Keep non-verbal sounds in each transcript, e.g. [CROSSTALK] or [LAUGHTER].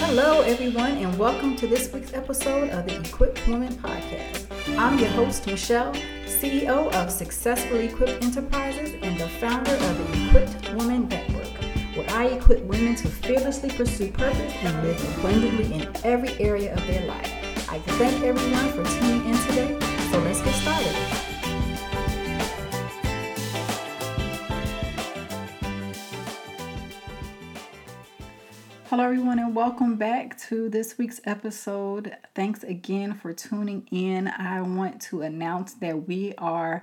Hello, everyone, and welcome to this week's episode of the Equipped Woman Podcast. I'm your host, Michelle, CEO of Successfully Equipped Enterprises and the founder of the Equipped Woman Network, where I equip women to fearlessly pursue purpose and live abundantly in every area of their life. I thank everyone for tuning in today, so let's get started. Hello, everyone, and welcome back to this week's episode. Thanks again for tuning in. I want to announce that we are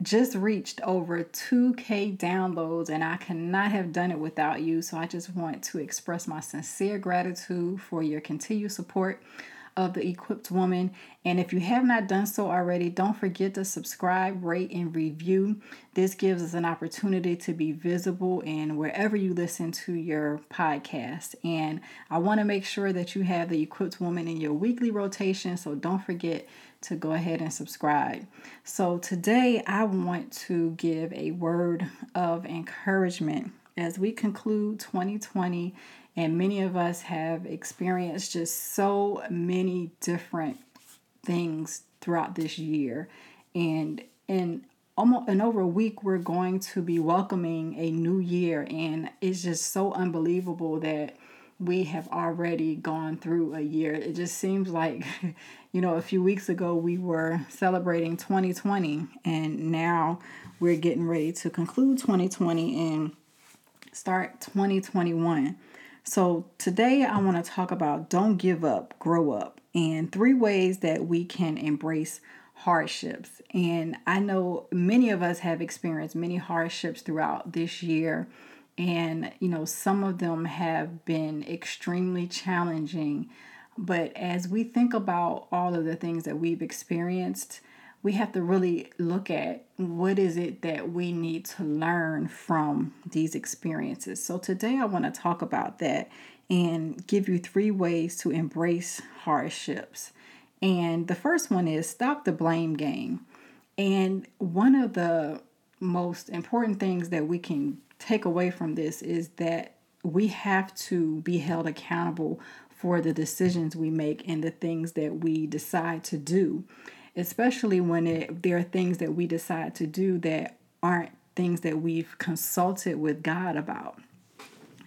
just reached over 2K downloads, and I cannot have done it without you. So I just want to express my sincere gratitude for your continued support of the equipped woman. And if you have not done so already, don't forget to subscribe, rate, and review. This gives us an opportunity to be visible in wherever you listen to your podcast. And I want to make sure that you have the equipped woman in your weekly rotation. So don't forget to go ahead and subscribe. So today I want to give a word of encouragement as we conclude 2020 and many of us have experienced just so many different things throughout this year. And in almost in over a week, we're going to be welcoming a new year. And it's just so unbelievable that we have already gone through a year. It just seems like, [LAUGHS] you know, a few weeks ago we were celebrating 2020, and now we're getting ready to conclude 2020 and start 2021. So, today I want to talk about don't give up, grow up, and three ways that we can embrace hardships. And I know many of us have experienced many hardships throughout this year. And, you know, some of them have been extremely challenging. But as we think about all of the things that we've experienced, we have to really look at what is it that we need to learn from these experiences. So today I want to talk about that and give you three ways to embrace hardships. And the first one is stop the blame game. And one of the most important things that we can take away from this is that we have to be held accountable for the decisions we make and the things that we decide to do especially when it, there are things that we decide to do that aren't things that we've consulted with God about.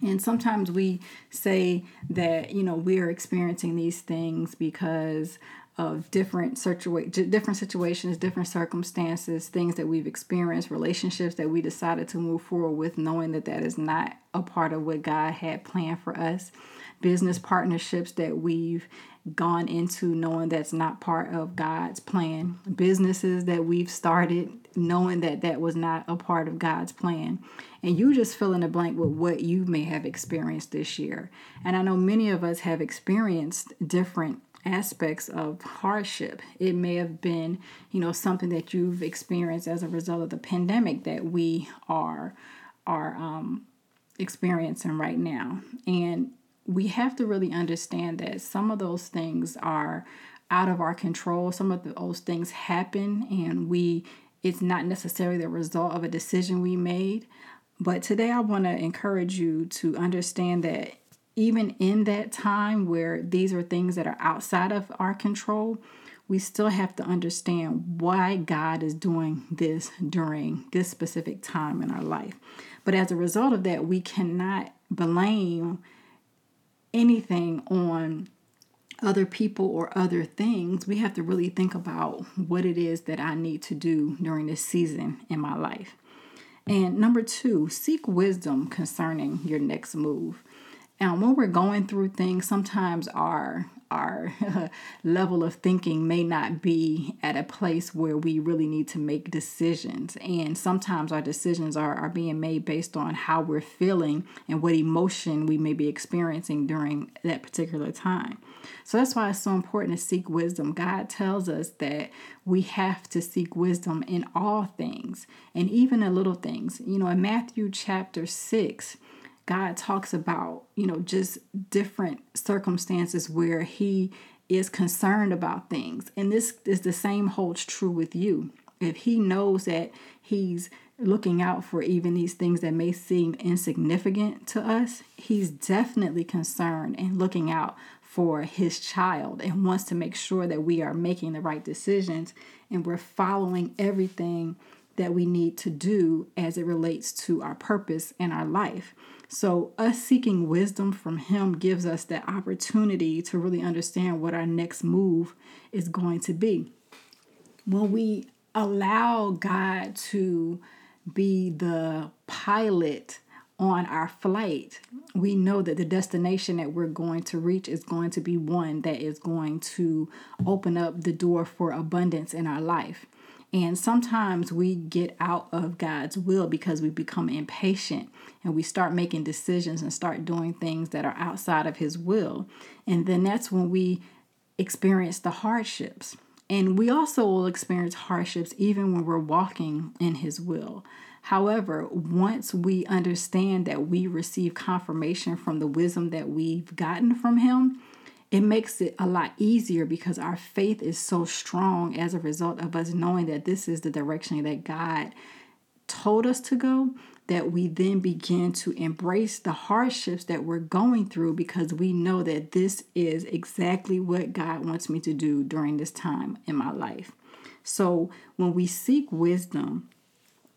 And sometimes we say that, you know, we're experiencing these things because of different situa- different situations, different circumstances, things that we've experienced, relationships that we decided to move forward with, knowing that that is not a part of what God had planned for us, business partnerships that we've gone into knowing that's not part of God's plan, businesses that we've started knowing that that was not a part of God's plan. And you just fill in the blank with what you may have experienced this year. And I know many of us have experienced different aspects of hardship. It may have been, you know, something that you've experienced as a result of the pandemic that we are are um, experiencing right now. And we have to really understand that some of those things are out of our control. Some of those things happen and we it's not necessarily the result of a decision we made. But today I want to encourage you to understand that even in that time where these are things that are outside of our control, we still have to understand why God is doing this during this specific time in our life. But as a result of that, we cannot blame anything on other people or other things, we have to really think about what it is that I need to do during this season in my life. And number two, seek wisdom concerning your next move. And when we're going through things, sometimes our our [LAUGHS] level of thinking may not be at a place where we really need to make decisions. And sometimes our decisions are, are being made based on how we're feeling and what emotion we may be experiencing during that particular time. So that's why it's so important to seek wisdom. God tells us that we have to seek wisdom in all things and even in little things. You know, in Matthew chapter 6, God talks about, you know, just different circumstances where He is concerned about things. And this is the same holds true with you. If He knows that He's looking out for even these things that may seem insignificant to us. He's definitely concerned and looking out for his child and wants to make sure that we are making the right decisions and we're following everything that we need to do as it relates to our purpose and our life. So, us seeking wisdom from Him gives us that opportunity to really understand what our next move is going to be. When we allow God to be the pilot on our flight, we know that the destination that we're going to reach is going to be one that is going to open up the door for abundance in our life. And sometimes we get out of God's will because we become impatient and we start making decisions and start doing things that are outside of His will. And then that's when we experience the hardships. And we also will experience hardships even when we're walking in His will. However, once we understand that we receive confirmation from the wisdom that we've gotten from Him, it makes it a lot easier because our faith is so strong as a result of us knowing that this is the direction that God told us to go that we then begin to embrace the hardships that we're going through because we know that this is exactly what God wants me to do during this time in my life. So when we seek wisdom,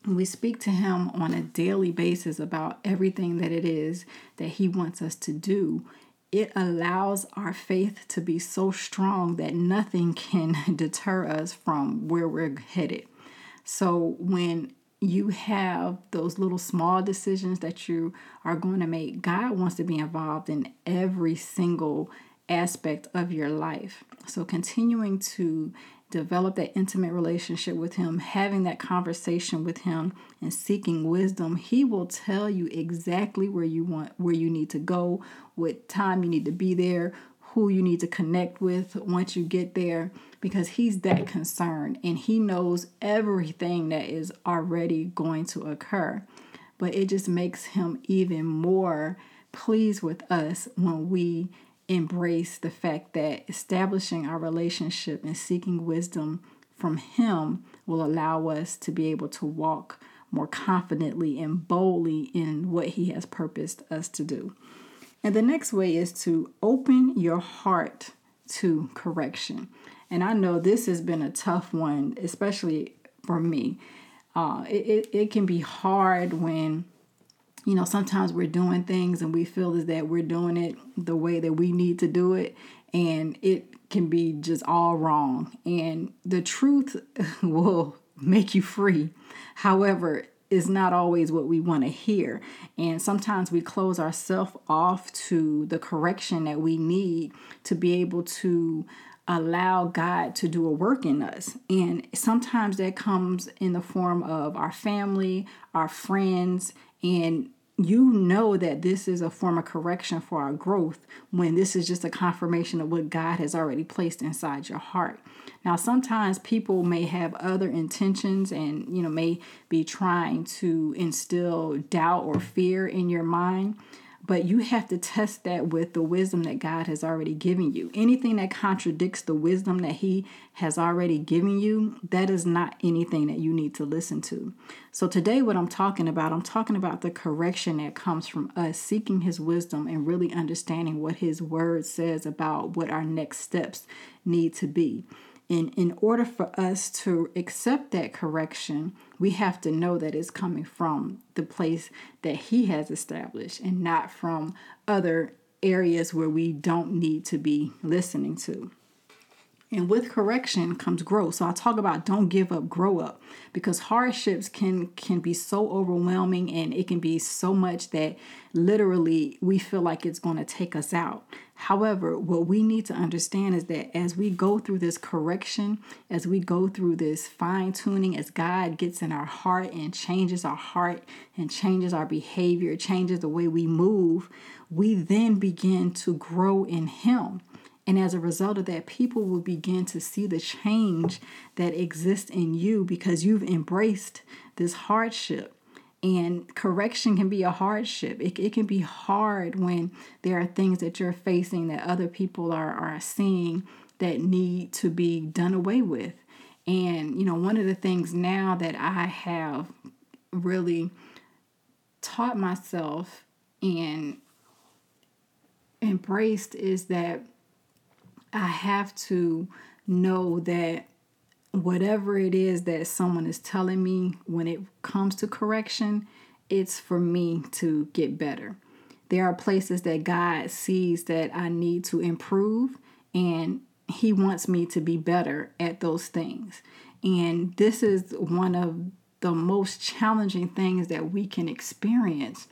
we speak to him on a daily basis about everything that it is that he wants us to do it allows our faith to be so strong that nothing can [LAUGHS] deter us from where we're headed. So when you have those little small decisions that you are going to make, God wants to be involved in every single aspect of your life. So continuing to develop that intimate relationship with Him, having that conversation with Him, and seeking wisdom, He will tell you exactly where you want, where you need to go, what time you need to be there, who you need to connect with once you get there, because He's that concerned and He knows everything that is already going to occur. But it just makes Him even more pleased with us when we embrace the fact that establishing our relationship and seeking wisdom from Him will allow us to be able to walk more confidently and boldly in what He has purposed us to do. And the next way is to open your heart to correction. And I know this has been a tough one, especially for me. Uh, it, it, it can be hard when you know, sometimes we're doing things and we feel as that we're doing it the way that we need to do it, and it can be just all wrong. And the truth [LAUGHS] will make you free. However, is not always what we want to hear. And sometimes we close ourselves off to the correction that we need to be able to allow God to do a work in us. And sometimes that comes in the form of our family, our friends, and you know that this is a form of correction for our growth when this is just a confirmation of what God has already placed inside your heart. Now, sometimes people may have other intentions and, you know, may be trying to instill doubt or fear in your mind but you have to test that with the wisdom that God has already given you. Anything that contradicts the wisdom that He has already given you, that is not anything that you need to listen to. So, today, what I'm talking about, I'm talking about the correction that comes from us seeking His wisdom and really understanding what His word says about what our next steps need to be. And in order for us to accept that correction, we have to know that it's coming from the place that He has established and not from other areas where we don't need to be listening to. And with correction comes growth. So I talk about don't give up, grow up because hardships can can be so overwhelming and it can be so much that literally we feel like it's going to take us out. However, what we need to understand is that as we go through this correction, as we go through this fine tuning, as God gets in our heart and changes our heart and changes our behavior, changes the way we move, we then begin to grow in Him. And as a result of that, people will begin to see the change that exists in you because you've embraced this hardship. And correction can be a hardship. It, it can be hard when there are things that you're facing that other people are, are seeing that need to be done away with. And, you know, one of the things now that I have really taught myself and embraced is that I have to know that whatever it is that someone is telling me when it comes to correction, it's for me to get better. There are places that God sees that I need to improve, and He wants me to be better at those things. And this is one of the most challenging things that we can experience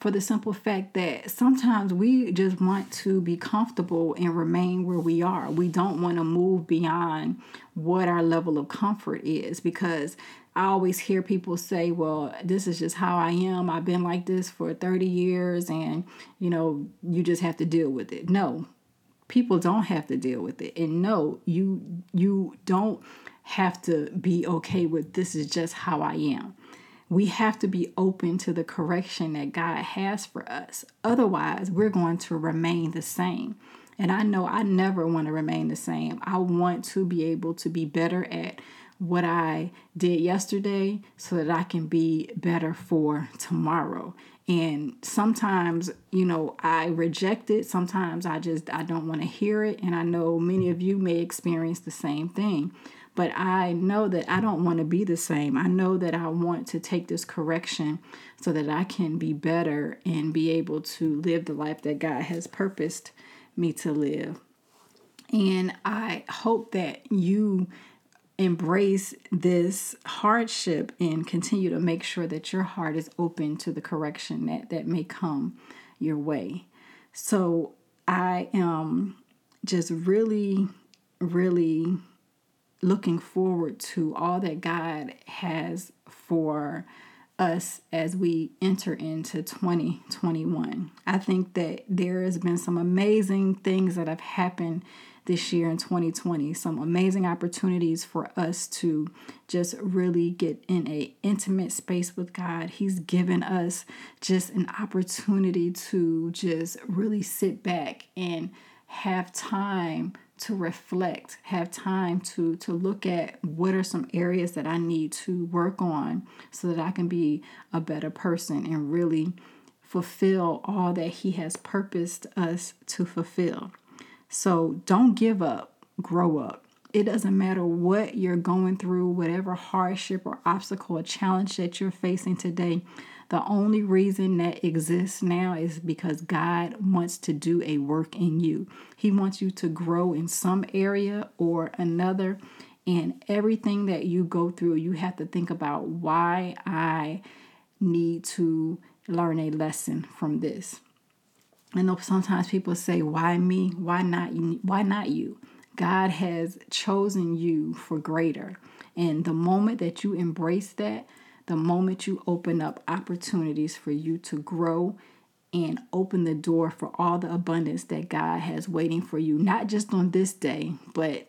for the simple fact that sometimes we just want to be comfortable and remain where we are. We don't want to move beyond what our level of comfort is because I always hear people say, well, this is just how I am. I've been like this for 30 years and, you know, you just have to deal with it. No. People don't have to deal with it. And no, you you don't have to be okay with this is just how I am we have to be open to the correction that God has for us. Otherwise, we're going to remain the same. And I know I never want to remain the same. I want to be able to be better at what I did yesterday so that I can be better for tomorrow. And sometimes, you know, I reject it. Sometimes I just I don't want to hear it, and I know many of you may experience the same thing. But I know that I don't want to be the same. I know that I want to take this correction so that I can be better and be able to live the life that God has purposed me to live. And I hope that you embrace this hardship and continue to make sure that your heart is open to the correction that, that may come your way. So I am just really, really looking forward to all that God has for us as we enter into 2021. I think that there has been some amazing things that have happened this year in 2020 some amazing opportunities for us to just really get in a intimate space with God he's given us just an opportunity to just really sit back and have time to reflect, have time to to look at what are some areas that I need to work on so that I can be a better person and really fulfill all that he has purposed us to fulfill. So don't give up, grow up. It doesn't matter what you're going through, whatever hardship or obstacle or challenge that you're facing today. The only reason that exists now is because God wants to do a work in you. He wants you to grow in some area or another. And everything that you go through, you have to think about why I need to learn a lesson from this. I know sometimes people say, "Why me? Why not? Why not you?" God has chosen you for greater. And the moment that you embrace that, the moment you open up opportunities for you to grow and open the door for all the abundance that God has waiting for you, not just on this day, but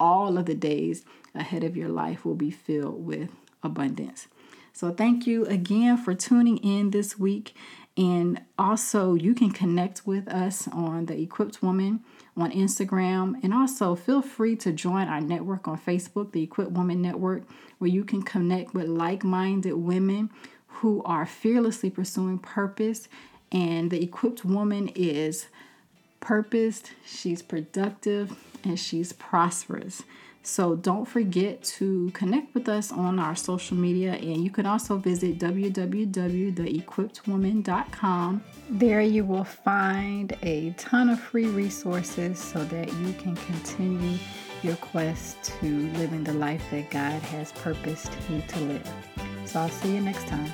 all of the days ahead of your life will be filled with abundance. So, thank you again for tuning in this week. And also, you can connect with us on the Equipped Woman on Instagram. And also, feel free to join our network on Facebook, the Equipped Woman Network, where you can connect with like minded women who are fearlessly pursuing purpose. And the Equipped Woman is purposed, she's productive, and she's prosperous. So don't forget to connect with us on our social media, and you can also visit www.theequippedwoman.com. There you will find a ton of free resources so that you can continue your quest to living the life that God has purposed you to live. So I'll see you next time.